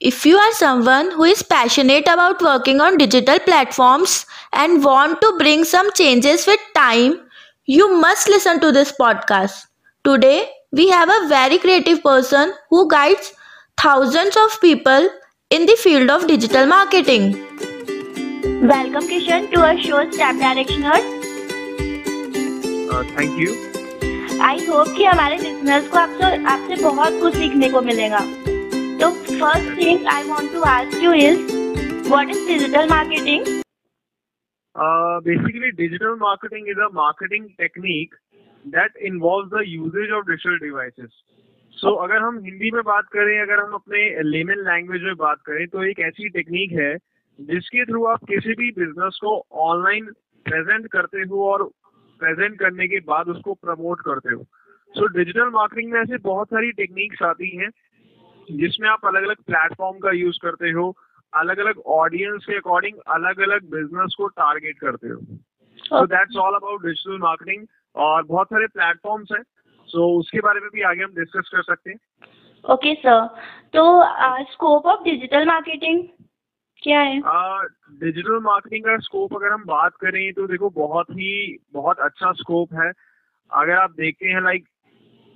If you are someone who is passionate about working on digital platforms and want to bring some changes with time, you must listen to this podcast. Today, we have a very creative person who guides thousands of people in the field of digital marketing. Welcome Kishan to our show Step Directioner. Thank you I hope कि हमारे listeners को आपसे आपसे बहुत कुछ सीखने को मिलेगा तो first thing I want to ask you is what is digital marketing basically digital marketing is a marketing technique that involve the usages of digital devices so so, अगर हम हिंदी में बात करें अगर हम अपने लेमन लैंग्वेज में बात करें तो एक ऐसी टेक्निक है जिसके थ्रू आप किसी भी बिज़नेस को ऑनलाइन प्रेजेंट करते हो और प्रेजेंट करने के बाद उसको प्रमोट करते हो। सो डिजिटल मार्केटिंग में ऐसे बहुत सारी टेक्निक्स आती हैं जिसमें आप अलग अलग प्लेटफॉर्म का यूज़ करते हो अलग अलग ऑडियंस के अकॉर्डिंग अलग अलग बिज़नेस को टारगेट करते हो। So that's all about digital marketing और बहुत सारे प्लेटफॉर्म्स हैं। सो so, उसके बारे में भी आगे हम डिस्कस कर सकते हैं। ओके सर तो स्कोप ऑफ़ डिजिटल मार्केटिंग क्या है? डिजिटल uh, मार्केटिंग का स्कोप अगर हम बात करें तो देखो बहुत ही बहुत अच्छा स्कोप है। अगर आप देखते हैं लाइक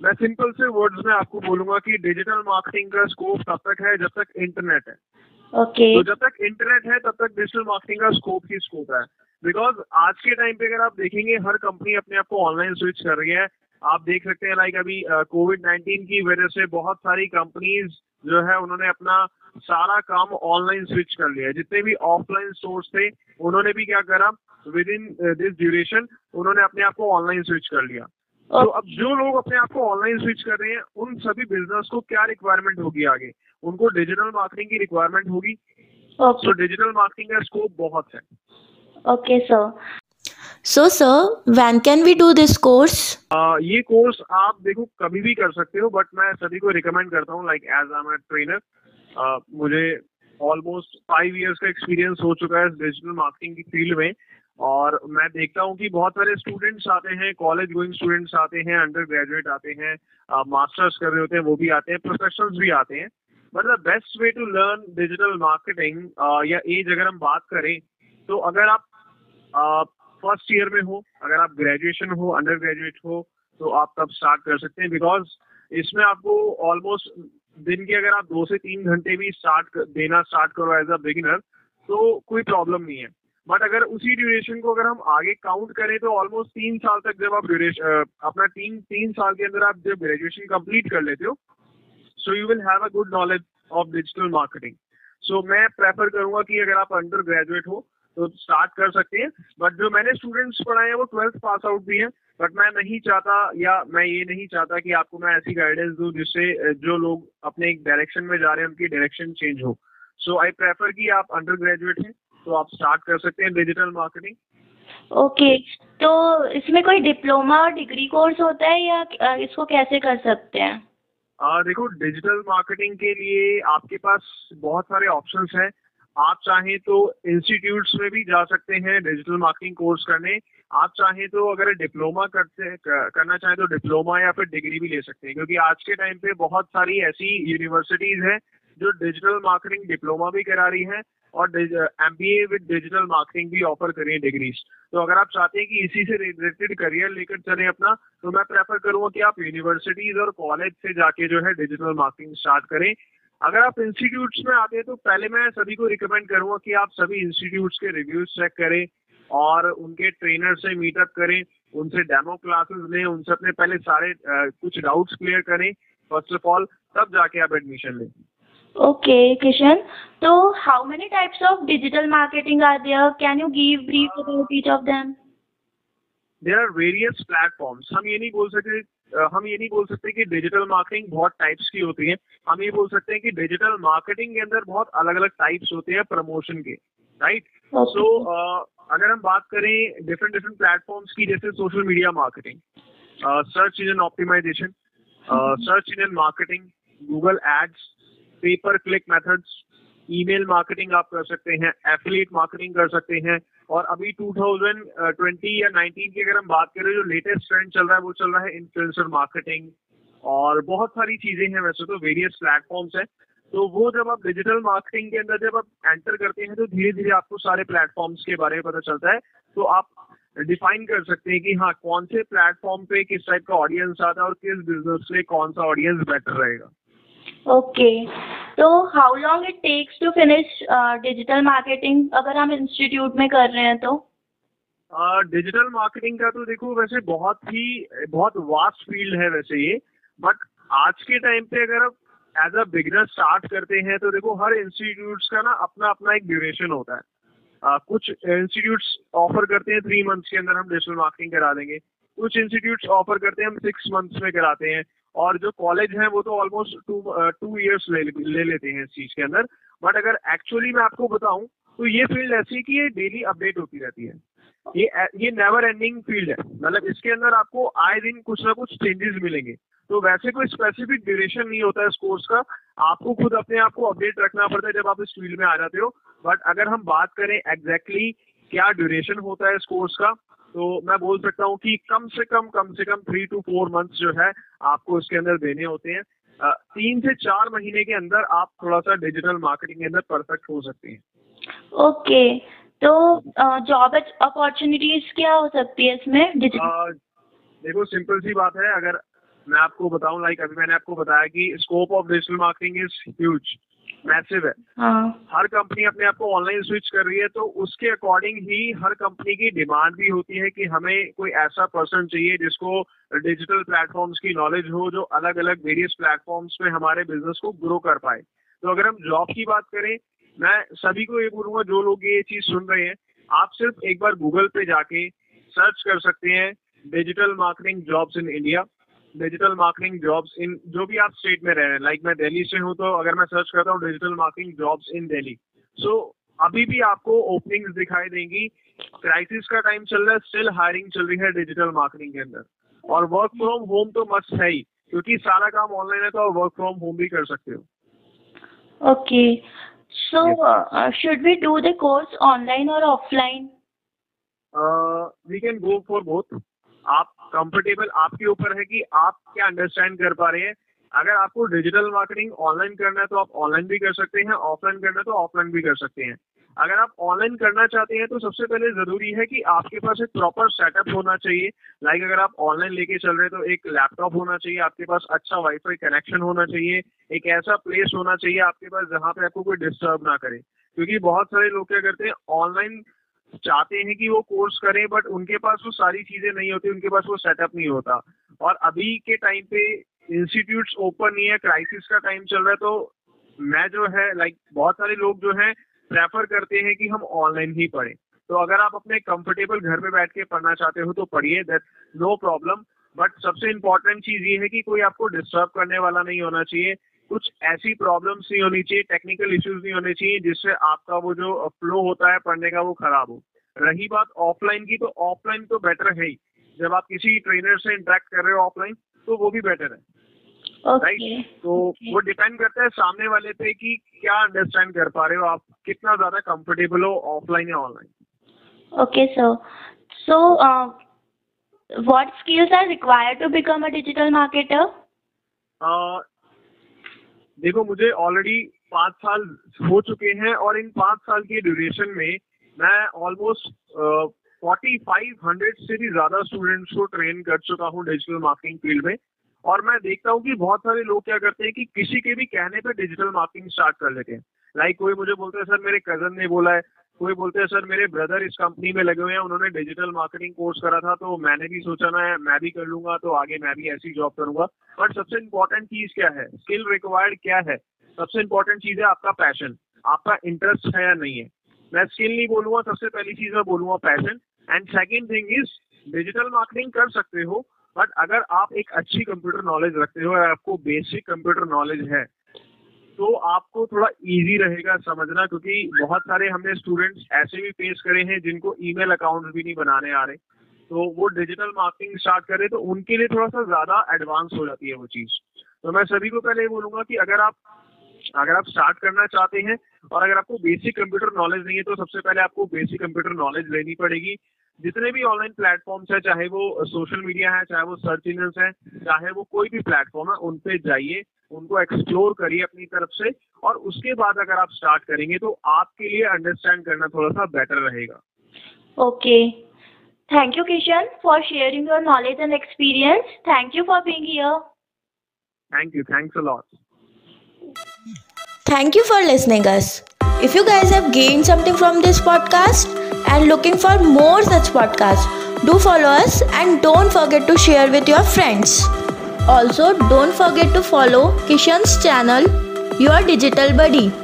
मैं सिंपल से वर्ड्स में आपको बोलूँगा कि डिजिटल मार्केटिंग का स्कोप तब तक है जब तक इंटरनेट है। Okay okay. तो जब तक इंटरनेट है तब तक डिजिटल मार्केटिंग का स्कोप ही स्कोप है। बिकॉज़ आज के टाइम पे अगर आप देखेंगे हर कंपनी अपने आप को ऑनलाइन स्विच कर रही है। आप देख सकते हैं लाइक अभी कोविड नाइन्टीन की वजह से बहुत सारी कंपनीज़ जो है उन्होंने अपना सारा काम ऑनलाइन स्विच कर लिया है। जितने भी ऑफलाइन स्टोर्स थे उन्होंने भी क्या करा? विद इन दिस ड्यूरेशन उन्होंने अपने आप को ऑनलाइन स्विच कर लिया। तो अब जो लोग अपने आप को ऑनलाइन स्विच कर रहे हैं उन सभी बिज़नेस को क्या रिक्वायरमेंट होगी आगे? उनको डिजिटल मार्केटिंग की रिक्वायरमेंट होगी। तो डिजिटल मार्केटिंग का स्कोप बहुत है। Okay sir so sir when can we do this course ये कोर्स आप देखो कभी भी कर सकते हो बट मैं सभी को रिकमेंड करता हूँ like as I am trainer मुझे ऑलमोस्ट फाइव इयर्स का एक्सपीरियंस हो चुका है डिजिटल मार्केटिंग की फ़ील्ड में। और मैं देखता हूँ कि बहुत सारे स्टूडेंट्स आते हैं कॉलेज गोइंग स्टूडेंट्स आते हैं अंडर ग्रेजुएट आते हैं मास्टर्स कर रहे होते हैं, वो भी आते हैं प्रोफेशनल्स भी आते हैं। But the best way to learn digital marketing या एज अगर हम बात करें तो अगर आप फ़र्स्ट ईयर में हो, अगर आप ग्रेजुएशन हो अंडर ग्रेजुएट हो तो आप तब स्टार्ट कर सकते हैं बिकॉज़ इसमें आपको ऑलमोस्ट दिन के अगर आप दो से तीन घंटे भी स्टार्ट देना स्टार्ट करो एज अ बिगिनर तो कोई प्रॉब्लम नहीं है। बट अगर उसी ड्यूरेशन को अगर हम आगे काउंट करें तो ऑलमोस्ट तीन साल तक जब आप ड्यूरेशन अपना तीन तीन साल के अंदर आप जब ग्रेजुएशन कंप्लीट कर लेते हो so you will have a good knowledge of digital marketing so मैं प्रेफर करूँगा कि अगर आप अंडर ग्रेजुएट हो तो स्टार्ट कर सकते हैं। बट जो मैंने स्टूडेंट्स पढ़ाए हैं, वो ट्वेल्थ पास आउट भी हैं। बट मैं नहीं चाहता या मैं ये नहीं चाहता कि आपको मैं ऐसी गाइडेंस दूँ जिससे जो लोग अपने एक डायरेक्शन में जा रहे हैं, उनकी डायरेक्शन चेंज हो। सो आई प्रेफर कि आप अंडर ग्रेजुएट हैं। तो आप स्टार्ट कर सकते हैं डिजिटल मार्केटिंग ओके तो इसमें कोई डिप्लोमा और डिग्री कोर्स होता है या इसको कैसे कर सकते हैं? आ, देखो डिजिटल मार्केटिंग के लिए आपके पास बहुत सारे ऑप्शंस हैं। आप चाहें तो इंस्टीट्यूट्स में भी जा सकते हैं डिजिटल मार्केटिंग कोर्स करने। आप चाहें तो अगर डिप्लोमा करते करना चाहें तो डिप्लोमा या फिर डिग्री भी ले सकते हैं। क्योंकि आज के टाइम पे बहुत सारी ऐसी यूनिवर्सिटीज हैं जो डिजिटल मार्केटिंग डिप्लोमा भी करा रही हैं। और M B A with digital marketing भी ऑफ़र कर डिग्रीज तो अगर आप चाहते हैं कि इसी से रिलेटेड करियर लेकर चले अपना तो मैं प्रेफर करूँगा कि आप यूनिवर्सिटीज और कॉलेज से जाके जो है डिजिटल मार्केटिंग स्टार्ट करें. अगर आप इंस्टीट्यूट्स में आते हैं तो पहले मैं सभी को रिकमेंड करूँगा कि आप सभी इंस्टीट्यूट्स के रिव्यूज़ चेक करें और उनके ट्रेनर से मीटअप करें उनसे डेमो क्लासेस लें उनसे अपने पहले सारे आ, कुछ डाउट्स क्लियर करें. फ़र्स्ट ऑफ़ ऑल तब जाके आप एडमिशन लें। ओके किशन तो how many types of digital marketing are there can you give brief about each of them there are various platforms हम ये नहीं बोल सकते हम ये नहीं बोल सकते कि डिजिटल मार्केटिंग बहुत टाइप्स की होती है। हम ये बोल सकते हैं कि डिजिटल मार्केटिंग के अंदर बहुत अलग अलग टाइप्स होते हैं प्रमोशन के राइट सो अगर हम बात करें डिफरेंट डिफरेंट प्लेटफॉर्म्स की जैसे social media marketing search engine optimisation search engine marketing Google ads pay per click methods email marketing आप कर सकते हैं एफिलिएट मार्केटिंग कर सकते हैं, और अभी 2020 या 19 की अगर हम बात करें, जो लेटेस्ट ट्रेंड चल रहा है, वो चल रहा है इन्फ्लुएंसर मार्केटिंग और बहुत सारी चीज़ें हैं वैसे तो वेरियस प्लेटफॉर्म्स हैं। तो वो जब आप डिजिटल मार्केटिंग के अंदर जब आप एंटर करते हैं तो धीरे धीरे आपको सारे प्लेटफॉर्म्स के बारे में पता चलता है। तो आप डिफाइन कर सकते हैं कि हाँ कौन से प्लेटफॉर्म पे किस टाइप का ऑडियंस आता है और किस बिज़नेस में कौन सा ऑडियंस बेटर रहेगा। ओके तो how long it takes to finish digital marketing अगर हम इंस्टीट्यूट में कर रहे हैं तो। डिजिटल uh, मार्केटिंग का तो देखो वैसे बहुत ही बहुत वास्ट फ़ील्ड है वैसे ये। बट आज के टाइम पे अगर आप एज अ बिगनर स्टार्ट करते हैं तो देखो हर इंस्टीट्यूट का ना अपना अपना एक ड्यूरेशन होता है। uh, कुछ इंस्टीट्यूट्स ऑफ़र करते हैं थ्री मंथ्स के अंदर हम डिजिटल मार्केटिंग करा देंगे। कुछ इंस्टीट्यूट्स ऑफ़र करते हैं हम सिक्स मंथ्स में कराते हैं। और जो कॉलेज है वो तो ऑलमोस्ट टू टू ईयर्स ले, लेते हैं इस चीज़ के अंदर। बट अगर एक्चुअली मैं आपको बताऊँ तो ये फ़ील्ड ऐसी कि ये डेली अपडेट होती रहती है। ये ये नेवर एंडिंग फ़ील्ड है। मतलब इसके अंदर आपको आए दिन कुछ ना कुछ चेंजेस मिलेंगे। तो वैसे कोई स्पेसिफिक ड्यूरेशन नहीं होता है इस कोर्स का। आपको खुद अपने आप को अपडेट रखना पड़ता है जब आप इस फ़ील्ड में आ जाते हो। बट अगर हम बात करें एग्जैक्टली exactly क्या ड्यूरेशन होता है इस कोर्स का तो मैं बोल सकता हूँ कि कम से कम कम से कम थ्री टू फोर मंथ्स जो है आपको इसके अंदर देने होते हैं। तीन से चार महीने के अंदर आप थोड़ा सा डिजिटल मार्केटिंग के अंदर परफेक्ट हो सकते हैं। Okay okay. तो जॉब अपॉर्चुनिटीज़ क्या हो सकती है इसमें? देखो सिंपल सी बात है अगर मैं आपको बताऊँ लाइक अभी मैंने आपको बताया कि scope of digital marketing is huge massive है। हाँ. हर कंपनी अपने आप को ऑनलाइन स्विच कर रही है तो उसके अकॉर्डिंग ही हर कंपनी की डिमांड भी होती है कि हमें कोई ऐसा पर्सन चाहिए जिसको डिजिटल प्लेटफॉर्म्स की नॉलेज हो जो अलग अलग वेरियस प्लेटफॉर्म्स में हमारे बिज़नेस को ग्रो कर पाए। तो अगर हम जॉब की बात करें मैं सभी को ये बोलूँगा जो लोग ये चीज़ सुन रहे हैं आप सिर्फ़ एक बार गूगल पे जाके सर्च कर सकते हैं digital marketing jobs in India digital marketing jobs in जो भी आप स्टेट में रह रहे हैं लाइक मैं दिल्ली से हूँ तो अगर मैं सर्च करता हूँ digital marketing jobs in Delhi so अभी भी आपको ओपनिंग्स दिखाई देंगी। क्राइसिस का टाइम चल रहा है स्टिल हायरिंग चल रही है डिजिटल मार्केटिंग के अंदर। और वर्क फ्रॉम होम तो मस्त है ही क्योंकि सारा काम ऑनलाइन है तो आप वर्क फ्रॉम होम भी कर सकते हो। Okay so should we do the course online और offline we can go for both आप कंफर्टेबल आपके ऊपर है कि आप क्या अंडरस्टैंड कर पा रहे हैं। अगर आपको डिजिटल मार्केटिंग ऑनलाइन करना है तो आप ऑनलाइन भी कर सकते हैं ऑफलाइन करना है तो ऑफलाइन भी कर सकते हैं। अगर आप ऑनलाइन करना चाहते हैं तो सबसे पहले ज़रूरी है कि आपके पास एक प्रॉपर सेटअप होना चाहिए। लाइक अगर आप ऑनलाइन लेके चल रहे हैं तो एक लैपटॉप होना चाहिए, आपके पास अच्छा वाईफाई कनेक्शन होना चाहिए, एक ऐसा प्लेस होना चाहिए आपके पास जहाँ पे आपको कोई डिस्टर्ब ना करे। क्योंकि बहुत सारे लोग क्या करते हैं ऑनलाइन चाहते हैं कि वो कोर्स करें बट उनके पास वो सारी चीज़ें नहीं होती, उनके पास वो सेटअप नहीं होता। और अभी के टाइम पे इंस्टीट्यूट ओपन नहीं है क्राइसिस का टाइम चल रहा है तो मैं जो है लाइक बहुत सारे लोग जो है प्रेफर करते हैं कि हम ऑनलाइन ही पढ़ें। तो अगर आप अपने कंफर्टेबल घर में बैठ के पढ़ना चाहते हो तो पढ़िए दैट नो प्रॉब्लम बट सबसे इम्पोर्टेंट चीज़ ये है कि कोई आपको डिस्टर्ब करने वाला नहीं होना चाहिए। कुछ ऐसी प्रॉब्लम्स नहीं होनी चाहिए टेक्निकल इश्यूज़ नहीं होने चाहिए जिससे आपका वो जो फ्लो होता है पढ़ने का वो खराब हो। रही बात ऑफलाइन की तो ऑफलाइन तो बेटर है ही। जब आप किसी ट्रेनर से इंटरेक्ट कर रहे हो ऑफलाइन तो वो भी बेटर है। राइट ओके तो वो डिपेंड करता है सामने वाले पे कि क्या अंडरस्टैंड कर पा रहे हो आप कितना ज़्यादा कंफर्टेबल हो ऑफलाइन या online okay sir so what skills are required to become a digital marketer? देखो, मुझे ऑलरेडी पाँच साल हो चुके हैं और इन पाँच साल के ड्यूरेशन में मैं ऑलमोस्ट फोर्टी फाइव हंड्रेड से भी ज़्यादा स्टूडेंट्स को ट्रेन कर चुका हूँ डिजिटल मार्केटिंग फ़ील्ड में। और मैं देखता हूँ कि बहुत सारे लोग क्या करते हैं कि किसी के भी कहने पर डिजिटल मार्केटिंग स्टार्ट कर लेते हैं। लाइक like कोई मुझे बोलते हैं, सर, मेरे कज़न ने बोला है कोई बोलते हैं, सर, मेरे ब्रदर इस कंपनी में लगे हुए हैं, उन्होंने डिजिटल मार्केटिंग कोर्स करा था तो मैंने भी सोचा ना मैं भी कर लूँगा तो आगे मैं भी ऐसी जॉब करूँगा. बट सबसे इम्पोर्टेंट चीज़ क्या है? स्किल रिक्वायर्ड क्या है? सबसे इम्पोर्टेंट चीज़ है आपका पैशन आपका इंटरेस्ट है या नहीं है? मैं स्किल नहीं बोलूँगा, सबसे पहली चीज़ मैं बोलूँगा passion and second thing is digital marketing कर सकते हो बट अगर आप एक अच्छी कंप्यूटर नॉलेज रखते हो आपको बेसिक कंप्यूटर नॉलेज है तो आपको थोड़ा इजी रहेगा समझना क्योंकि बहुत सारे हमने स्टूडेंट्स ऐसे भी फेस करे हैं जिनको ईमेल अकाउंट भी नहीं बनाने आ रहे। तो वो डिजिटल मार्केटिंग स्टार्ट करे तो उनके लिए थोड़ा सा ज़्यादा एडवांस हो जाती है वो चीज़। तो मैं सभी को पहले ये बोलूँगा कि अगर आप अगर आप स्टार्ट करना चाहते हैं और अगर आपको बेसिक कंप्यूटर नॉलेज नहीं है तो सबसे पहले आपको बेसिक कंप्यूटर नॉलेज लेनी पड़ेगी। जितने भी ऑनलाइन प्लेटफॉर्म्स है, चाहे वो सोशल मीडिया है, चाहे वो सर्च इंजन है, चाहे वो कोई भी प्लेटफॉर्म है, उन पे जाइए। उनको एक्सप्लोर करिए अपनी तरफ़ से और उसके बाद अगर आप स्टार्ट करेंगे तो आपके लिए अंडरस्टैंड करना थोड़ा सा बेटर रहेगा okay thank you Kishan for sharing your knowledge and experience thank you for being thank you thanks a thank you for listening us if you guys have gained something from this podcast and looking for more such podcast do follow us and don't forget to share with your friends Also, don't forget to follow Kishan's channel, Your Digital Buddy.